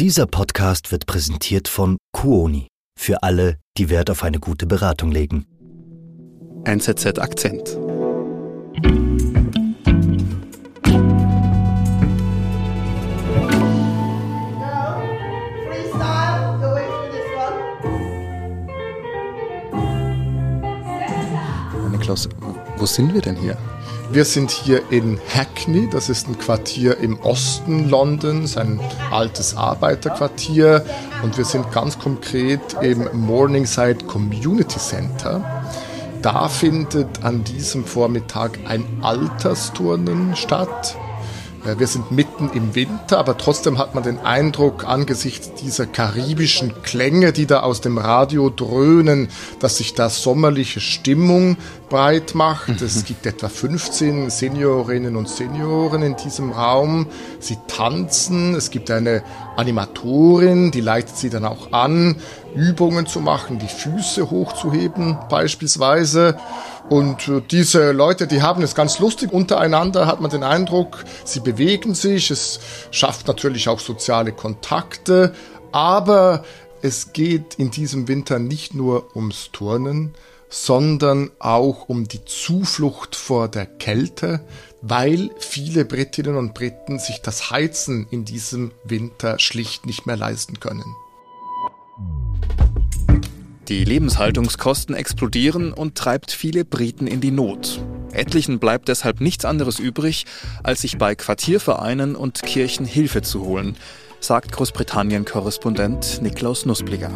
Dieser Podcast wird präsentiert von Kuoni für alle, die Wert auf eine gute Beratung legen. NZZ Akzent. Niklaus, wo sind wir denn hier? Wir sind hier in Hackney, das ist ein Quartier im Osten Londons, ein altes Arbeiterquartier und wir sind ganz konkret im Morningside Community Center. Da findet an diesem Vormittag ein Altersturnen statt. Wir sind mitten im Winter, aber trotzdem hat man den Eindruck, angesichts dieser karibischen Klänge, die da aus dem Radio dröhnen, dass sich da sommerliche Stimmung breit macht. Mhm. Es gibt etwa 15 Seniorinnen und Senioren in diesem Raum. Sie tanzen. Es gibt eine Animatorin, die leitet sie dann auch an, Übungen zu machen, die Füße hochzuheben beispielsweise. Und äh, diese Leute, die haben es ganz lustig untereinander, hat man den Eindruck, sie bewegen sich, es schafft natürlich auch soziale Kontakte, aber es geht in diesem Winter nicht nur ums Turnen, sondern auch um die Zuflucht vor der Kälte, weil viele Britinnen und Briten sich das Heizen in diesem Winter schlicht nicht mehr leisten können. Die Lebenshaltungskosten explodieren und treibt viele Briten in die Not. Etlichen bleibt deshalb nichts anderes übrig, als sich bei Quartiervereinen und Kirchen Hilfe zu holen, sagt Großbritannien-Korrespondent Niklaus Nussbliger.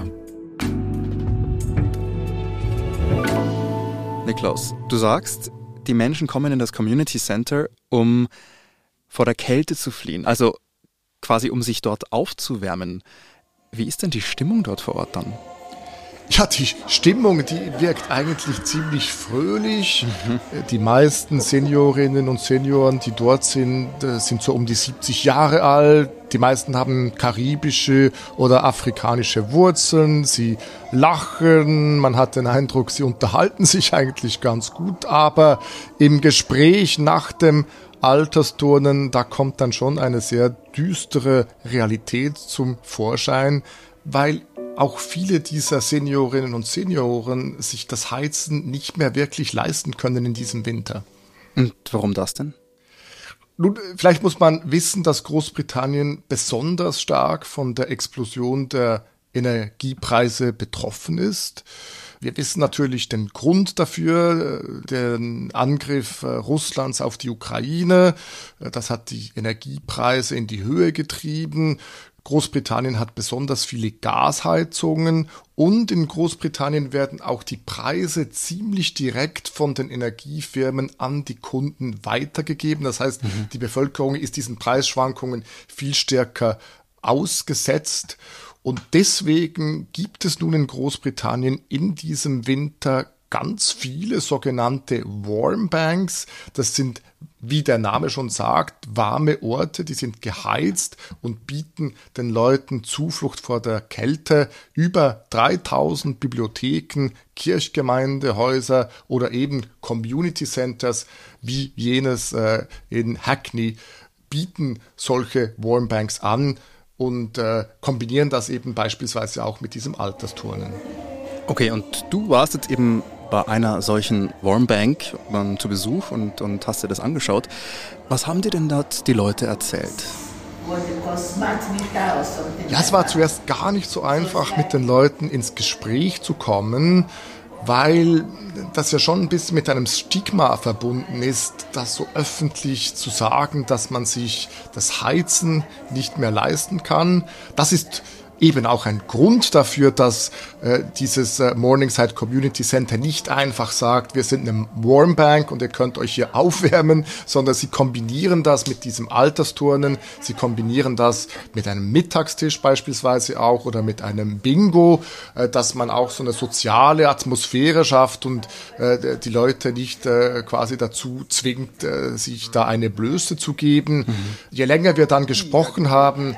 Niklaus, du sagst, die Menschen kommen in das Community Center, um vor der Kälte zu fliehen, also quasi um sich dort aufzuwärmen. Wie ist denn die Stimmung dort vor Ort dann? Ja, die Stimmung, die wirkt eigentlich ziemlich fröhlich. Mhm. Die meisten Seniorinnen und Senioren, die dort sind, äh, sind so um die 70 Jahre alt. Die meisten haben karibische oder afrikanische Wurzeln. Sie lachen. Man hat den Eindruck, sie unterhalten sich eigentlich ganz gut. Aber im Gespräch nach dem Altersturnen, da kommt dann schon eine sehr düstere Realität zum Vorschein, weil auch viele dieser Seniorinnen und Senioren sich das Heizen nicht mehr wirklich leisten können in diesem Winter. Und warum das denn? Nun, vielleicht muss man wissen, dass Großbritannien besonders stark von der Explosion der Energiepreise betroffen ist. Wir wissen natürlich den Grund dafür, den Angriff äh, Russlands auf die Ukraine. Das hat die Energiepreise in die Höhe getrieben. Großbritannien hat besonders viele Gasheizungen und in Großbritannien werden auch die Preise ziemlich direkt von den Energiefirmen an die Kunden weitergegeben. Das heißt, mhm. die Bevölkerung ist diesen Preisschwankungen viel stärker ausgesetzt. Und deswegen gibt es nun in Großbritannien in diesem Winter ganz viele sogenannte Warm Banks. Das sind, wie der Name schon sagt, warme Orte, die sind geheizt und bieten den Leuten Zuflucht vor der Kälte. Über 3000 Bibliotheken, Kirchgemeindehäuser oder eben Community Centers wie jenes äh, in Hackney bieten solche Warm Banks an und äh, kombinieren das eben beispielsweise auch mit diesem Altersturnen. Okay, und du warst jetzt eben bei einer solchen Warmbank ähm, zu Besuch und, und hast dir das angeschaut. Was haben dir denn dort die Leute erzählt? Ja, es war zuerst gar nicht so einfach, mit den Leuten ins Gespräch zu kommen, weil das ja schon ein bisschen mit einem Stigma verbunden ist, das so öffentlich zu sagen, dass man sich das Heizen nicht mehr leisten kann. Das ist eben auch ein Grund dafür, dass äh, dieses äh, Morningside Community Center nicht einfach sagt, wir sind eine Warm Bank und ihr könnt euch hier aufwärmen, sondern sie kombinieren das mit diesem Altersturnen, sie kombinieren das mit einem Mittagstisch beispielsweise auch oder mit einem Bingo, äh, dass man auch so eine soziale Atmosphäre schafft und äh, die Leute nicht äh, quasi dazu zwingt, äh, sich da eine Blöße zu geben. Mhm. Je länger wir dann gesprochen haben,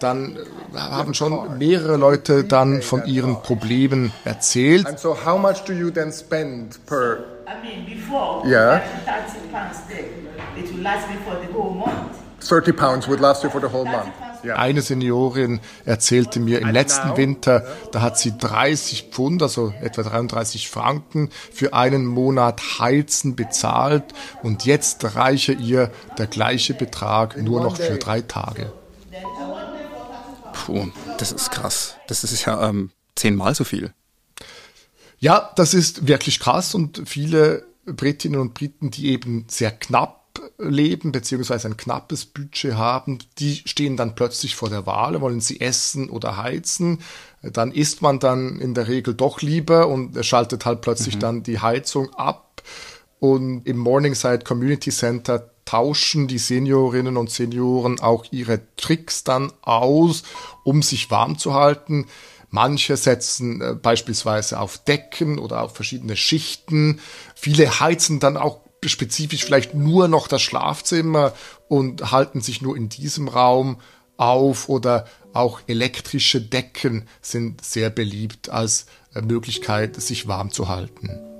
dann haben schon mehrere Leute dann von ihren Problemen erzählt. And so how much do you then spend per I mean before yeah. 30 pounds day, it will last me for the whole month. 30 pounds would last you for the whole month. Eine Seniorin erzählte mir im letzten Winter, da hat sie 30 Pfund, also etwa 33 Franken, für einen Monat Heizen bezahlt und jetzt reiche ihr der gleiche Betrag nur noch für drei Tage. Puh, das ist krass. Das ist ja ähm, zehnmal so viel. Ja, das ist wirklich krass und viele Britinnen und Briten, die eben sehr knapp leben, beziehungsweise ein knappes Budget haben, die stehen dann plötzlich vor der Wahl, wollen sie essen oder heizen. Dann isst man dann in der Regel doch lieber und schaltet halt plötzlich mhm. dann die Heizung ab. Und im Morningside Community Center tauschen die Seniorinnen und Senioren auch ihre Tricks dann aus, um sich warm zu halten. Manche setzen äh, beispielsweise auf Decken oder auf verschiedene Schichten. Viele heizen dann auch spezifisch vielleicht nur noch das Schlafzimmer und halten sich nur in diesem Raum auf oder auch elektrische Decken sind sehr beliebt als äh, Möglichkeit, sich warm zu halten.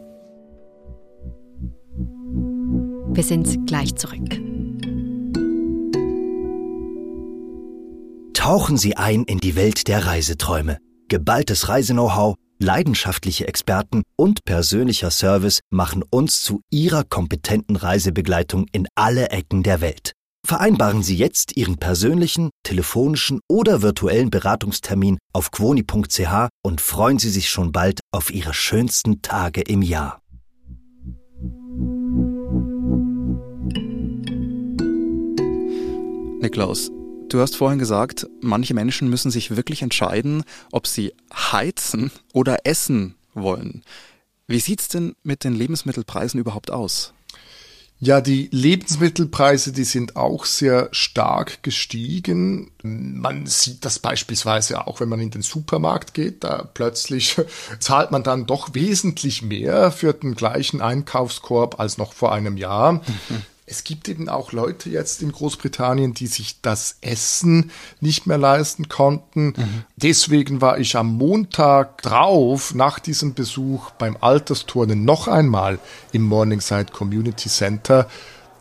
Wir sind gleich zurück. Tauchen Sie ein in die Welt der Reiseträume. Geballtes Reiseknow-how leidenschaftliche Experten und persönlicher Service machen uns zu Ihrer kompetenten Reisebegleitung in alle Ecken der Welt. Vereinbaren Sie jetzt Ihren persönlichen, telefonischen oder virtuellen Beratungstermin auf quoni.ch und freuen Sie sich schon bald auf Ihre schönsten Tage im Jahr. Niklaus, Du hast vorhin gesagt, manche Menschen müssen sich wirklich entscheiden, ob sie heizen oder essen wollen. Wie sieht's denn mit den Lebensmittelpreisen überhaupt aus? Ja, die Lebensmittelpreise, die sind auch sehr stark gestiegen. Man sieht das beispielsweise auch, wenn man in den Supermarkt geht. Da plötzlich zahlt man dann doch wesentlich mehr für den gleichen Einkaufskorb als noch vor einem Jahr. Mhm es gibt eben auch Leute jetzt in Großbritannien, die sich das Essen nicht mehr leisten konnten. Mhm. Deswegen war ich am Montag drauf nach diesem Besuch beim Altersturnen noch einmal im Morningside Community Center.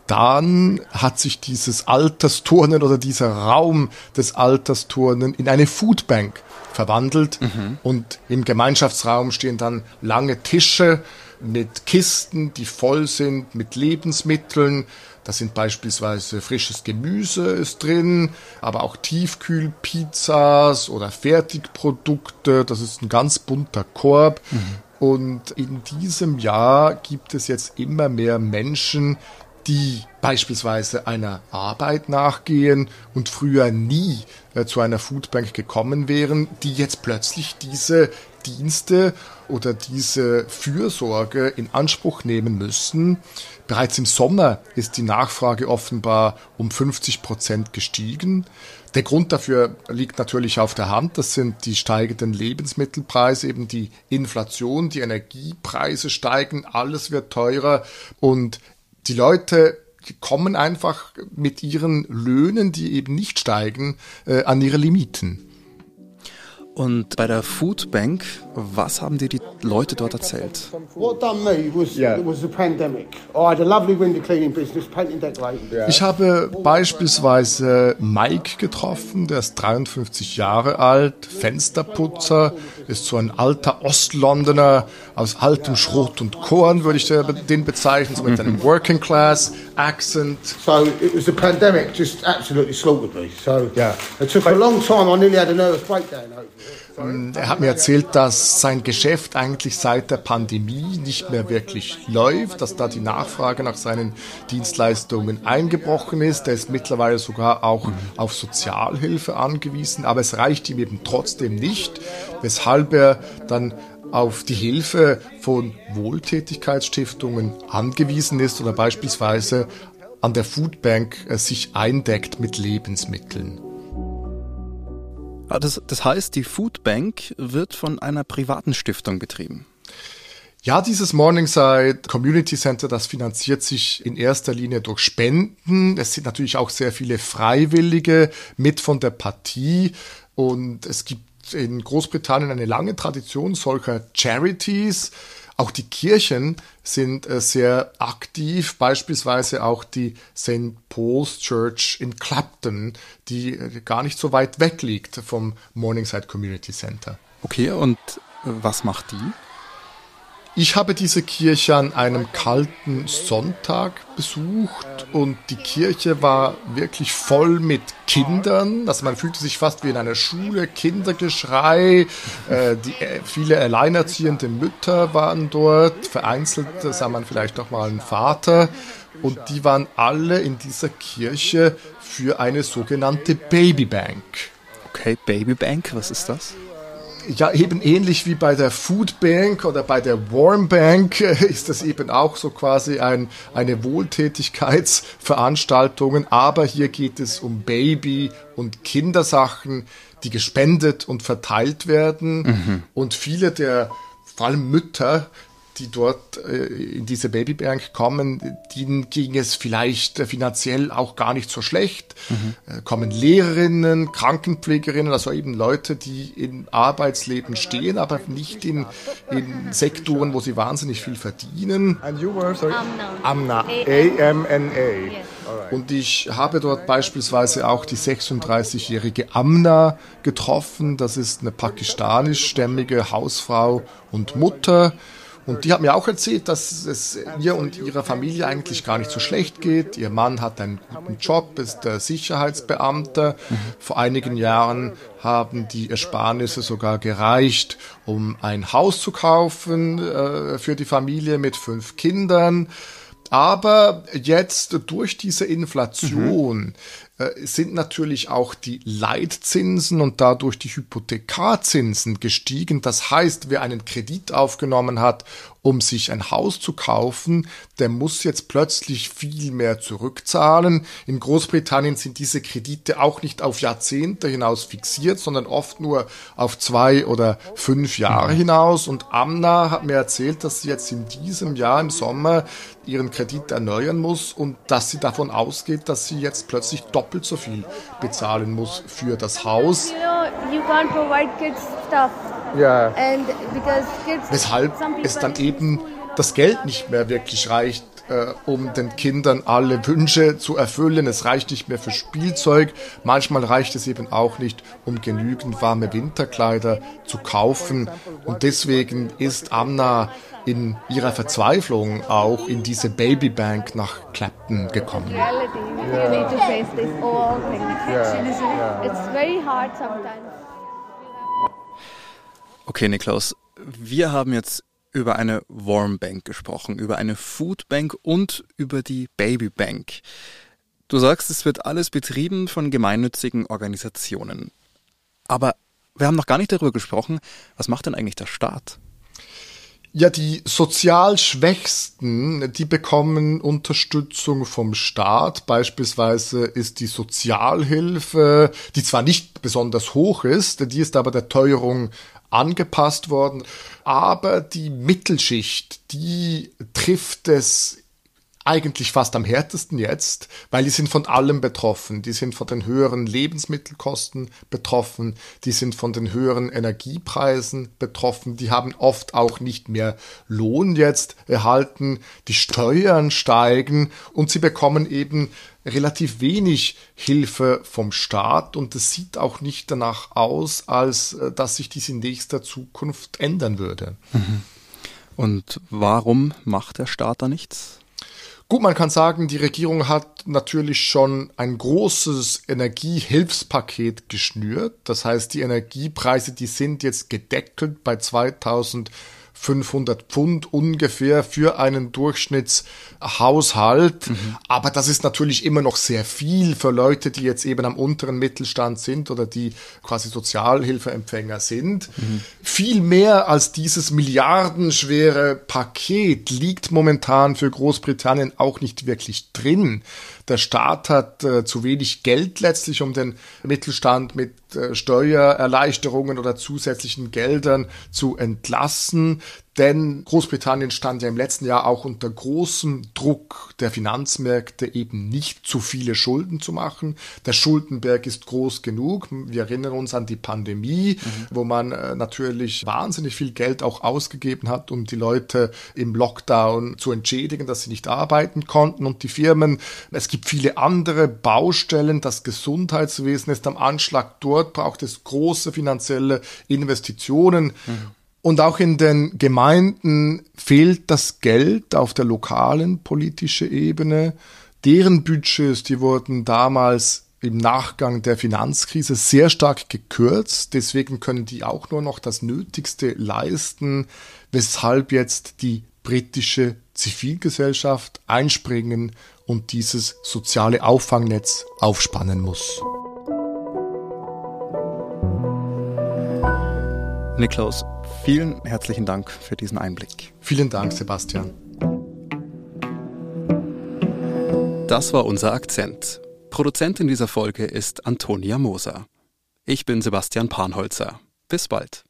Dann hat sich dieses Altersturnen oder dieser Raum des Altersturnen in eine Foodbank verwandelt mhm. und im Gemeinschaftsraum stehen dann lange Tische mit Kisten, die voll sind mit Lebensmitteln. Da sind beispielsweise frisches Gemüse ist drin, aber auch Tiefkühlpizzas oder Fertigprodukte. Das ist ein ganz bunter Korb. Mhm. Und in diesem Jahr gibt es jetzt immer mehr Menschen, die beispielsweise einer Arbeit nachgehen und früher nie äh, zu einer Foodbank gekommen wären, die jetzt plötzlich diese Dienste oder diese Fürsorge in Anspruch nehmen müssen. Bereits im Sommer ist die Nachfrage offenbar um 50 Prozent gestiegen. Der Grund dafür liegt natürlich auf der Hand. Das sind die steigenden Lebensmittelpreise, eben die Inflation, die Energiepreise steigen, alles wird teurer und die Leute kommen einfach mit ihren Löhnen, die eben nicht steigen, äh, an ihre Limiten. Und bei der Food Bank, was haben dir die Leute dort erzählt? Ich habe beispielsweise Mike getroffen, der ist 53 Jahre alt, Fensterputzer, ist so ein alter Ostlondoner aus altem Schrot und Korn, würde ich den bezeichnen, so mit einem Working Class Accent. So it was the pandemic just absolutely slaughtered me. So yeah. it took a long time. I nearly had a nervous breakdown over it. Er hat mir erzählt, dass sein Geschäft eigentlich seit der Pandemie nicht mehr wirklich läuft, dass da die Nachfrage nach seinen Dienstleistungen eingebrochen ist. Er ist mittlerweile sogar auch auf Sozialhilfe angewiesen, aber es reicht ihm eben trotzdem nicht, weshalb er dann auf die Hilfe von Wohltätigkeitsstiftungen angewiesen ist oder beispielsweise an der Foodbank äh, sich eindeckt mit Lebensmitteln. Ah, das, das heißt, die Foodbank wird von einer privaten Stiftung betrieben. Ja, dieses Morningside Community Center, das finanziert sich in erster Linie durch Spenden. Es sind natürlich auch sehr viele Freiwillige mit von der Partie und es gibt in Großbritannien eine lange Tradition solcher Charities. Auch die Kirchen sind äh, sehr aktiv, beispielsweise auch die St. Paul's Church in Clapton, die äh, gar nicht so weit weg liegt vom Morningside Community Center. Okay, und äh, was macht die? Ich habe diese Kirche an einem kalten Sonntag besucht und die Kirche war wirklich voll mit Kindern. Also man fühlte sich fast wie in einer Schule, Kindergeschrei. Äh, die, äh, viele alleinerziehende Mütter waren dort, vereinzelt sah man vielleicht auch mal einen Vater. Und die waren alle in dieser Kirche für eine sogenannte Babybank. Okay, Babybank, was ist das? Ja, eben ähnlich wie bei der Food Bank oder bei der Warm Bank ist das eben auch so quasi ein, eine Wohltätigkeitsveranstaltung, aber hier geht es um Baby- und Kindersachen, die gespendet und verteilt werden mhm. und viele der vor allem Mütter, die dort äh, in diese Babybank kommen, denen ging es vielleicht äh, finanziell auch gar nicht so schlecht. Mhm. Äh, kommen Lehrerinnen, Krankenpflegerinnen, also eben Leute, die im Arbeitsleben stehen, aber nicht in, in Sektoren, wo sie wahnsinnig viel verdienen. And you were, sorry? Amna. A-M-N-A. Und ich habe dort beispielsweise auch die 36-jährige Amna getroffen. Das ist eine pakistanischstämmige Hausfrau und Mutter. Und die hat mir auch erzählt, dass es ihr und ihrer Familie eigentlich gar nicht so schlecht geht. Ihr Mann hat einen guten Job, ist der Sicherheitsbeamter. Vor einigen Jahren haben die Ersparnisse sogar gereicht, um ein Haus zu kaufen äh, für die Familie mit fünf Kindern. Aber jetzt durch diese Inflation mhm. Äh, sind natürlich auch die Leitzinsen und dadurch die Hypothekarzinsen gestiegen. Das heißt, wer einen Kredit aufgenommen hat, um sich ein Haus zu kaufen, der muss jetzt plötzlich viel mehr zurückzahlen. In Großbritannien sind diese Kredite auch nicht auf Jahrzehnte hinaus fixiert, sondern oft nur auf zwei oder fünf Jahre hinaus. Und Amna hat mir erzählt, dass sie jetzt in diesem Jahr im Sommer ihren Kredit erneuern muss und dass sie davon ausgeht, dass sie jetzt plötzlich doppelt doppelt so viel bezahlen muss für das Haus. Weshalb es dann eben das Geld nicht mehr wirklich reicht, äh, um den Kindern alle Wünsche zu erfüllen. Es reicht nicht mehr für Spielzeug. Manchmal reicht es eben auch nicht, um genügend warme Winterkleider zu kaufen. Und deswegen ist Amna in ihrer Verzweiflung auch in diese Babybank nach Clapton gekommen. Okay, Niklaus, wir haben jetzt über eine Warm Bank gesprochen, über eine Food Bank und über die Baby Bank. Du sagst, es wird alles betrieben von gemeinnützigen Organisationen. Aber wir haben noch gar nicht darüber gesprochen, was macht denn eigentlich der Staat? Ja, die sozial Schwächsten, die bekommen Unterstützung vom Staat. Beispielsweise ist die Sozialhilfe, die zwar nicht besonders hoch ist, die ist aber der Teuerung angepasst worden. Aber die Mittelschicht, die trifft es eigentlich fast am härtesten jetzt, weil die sind von allem betroffen. Die sind von den höheren Lebensmittelkosten betroffen, die sind von den höheren Energiepreisen betroffen, die haben oft auch nicht mehr Lohn jetzt erhalten, die Steuern steigen und sie bekommen eben relativ wenig Hilfe vom Staat und es sieht auch nicht danach aus, als äh, dass sich dies in nächster Zukunft ändern würde. Mhm. Und warum macht der Staat da nichts? Gut, man kann sagen, die Regierung hat natürlich schon ein großes Energiehilfspaket geschnürt. Das heißt, die Energiepreise, die sind jetzt gedeckelt bei 2000 500 Pfund ungefähr für einen Durchschnittshaushalt. Mhm. Aber das ist natürlich immer noch sehr viel für Leute, die jetzt eben am unteren Mittelstand sind oder die quasi Sozialhilfeempfänger sind. Mhm. Viel mehr als dieses milliardenschwere Paket liegt momentan für Großbritannien auch nicht wirklich drin. Der Staat hat äh, zu wenig Geld letztlich, um den Mittelstand mit äh, Steuererleichterungen oder zusätzlichen Geldern zu entlassen. Denn Großbritannien stand ja im letzten Jahr auch unter großem Druck der Finanzmärkte, eben nicht zu viele Schulden zu machen. Der Schuldenberg ist groß genug. Wir erinnern uns an die Pandemie, mhm. wo man äh, natürlich wahnsinnig viel Geld auch ausgegeben hat, um die Leute im Lockdown zu entschädigen, dass sie nicht arbeiten konnten und die Firmen. Es gibt viele andere Baustellen. Das Gesundheitswesen ist am Anschlag. Dort braucht es große finanzielle Investitionen. Mhm. Und auch in den Gemeinden fehlt das Geld auf der lokalen politischen Ebene. Deren Budgets, die wurden damals im Nachgang der Finanzkrise sehr stark gekürzt. Deswegen können die auch nur noch das Nötigste leisten, weshalb jetzt die britische Zivilgesellschaft einspringen und dieses soziale Auffangnetz aufspannen muss. Niklaus, vielen herzlichen Dank für diesen Einblick. Vielen Dank, Sebastian. Das war unser Akzent. Produzentin dieser Folge ist Antonia Moser. Ich bin Sebastian Panholzer. Bis bald.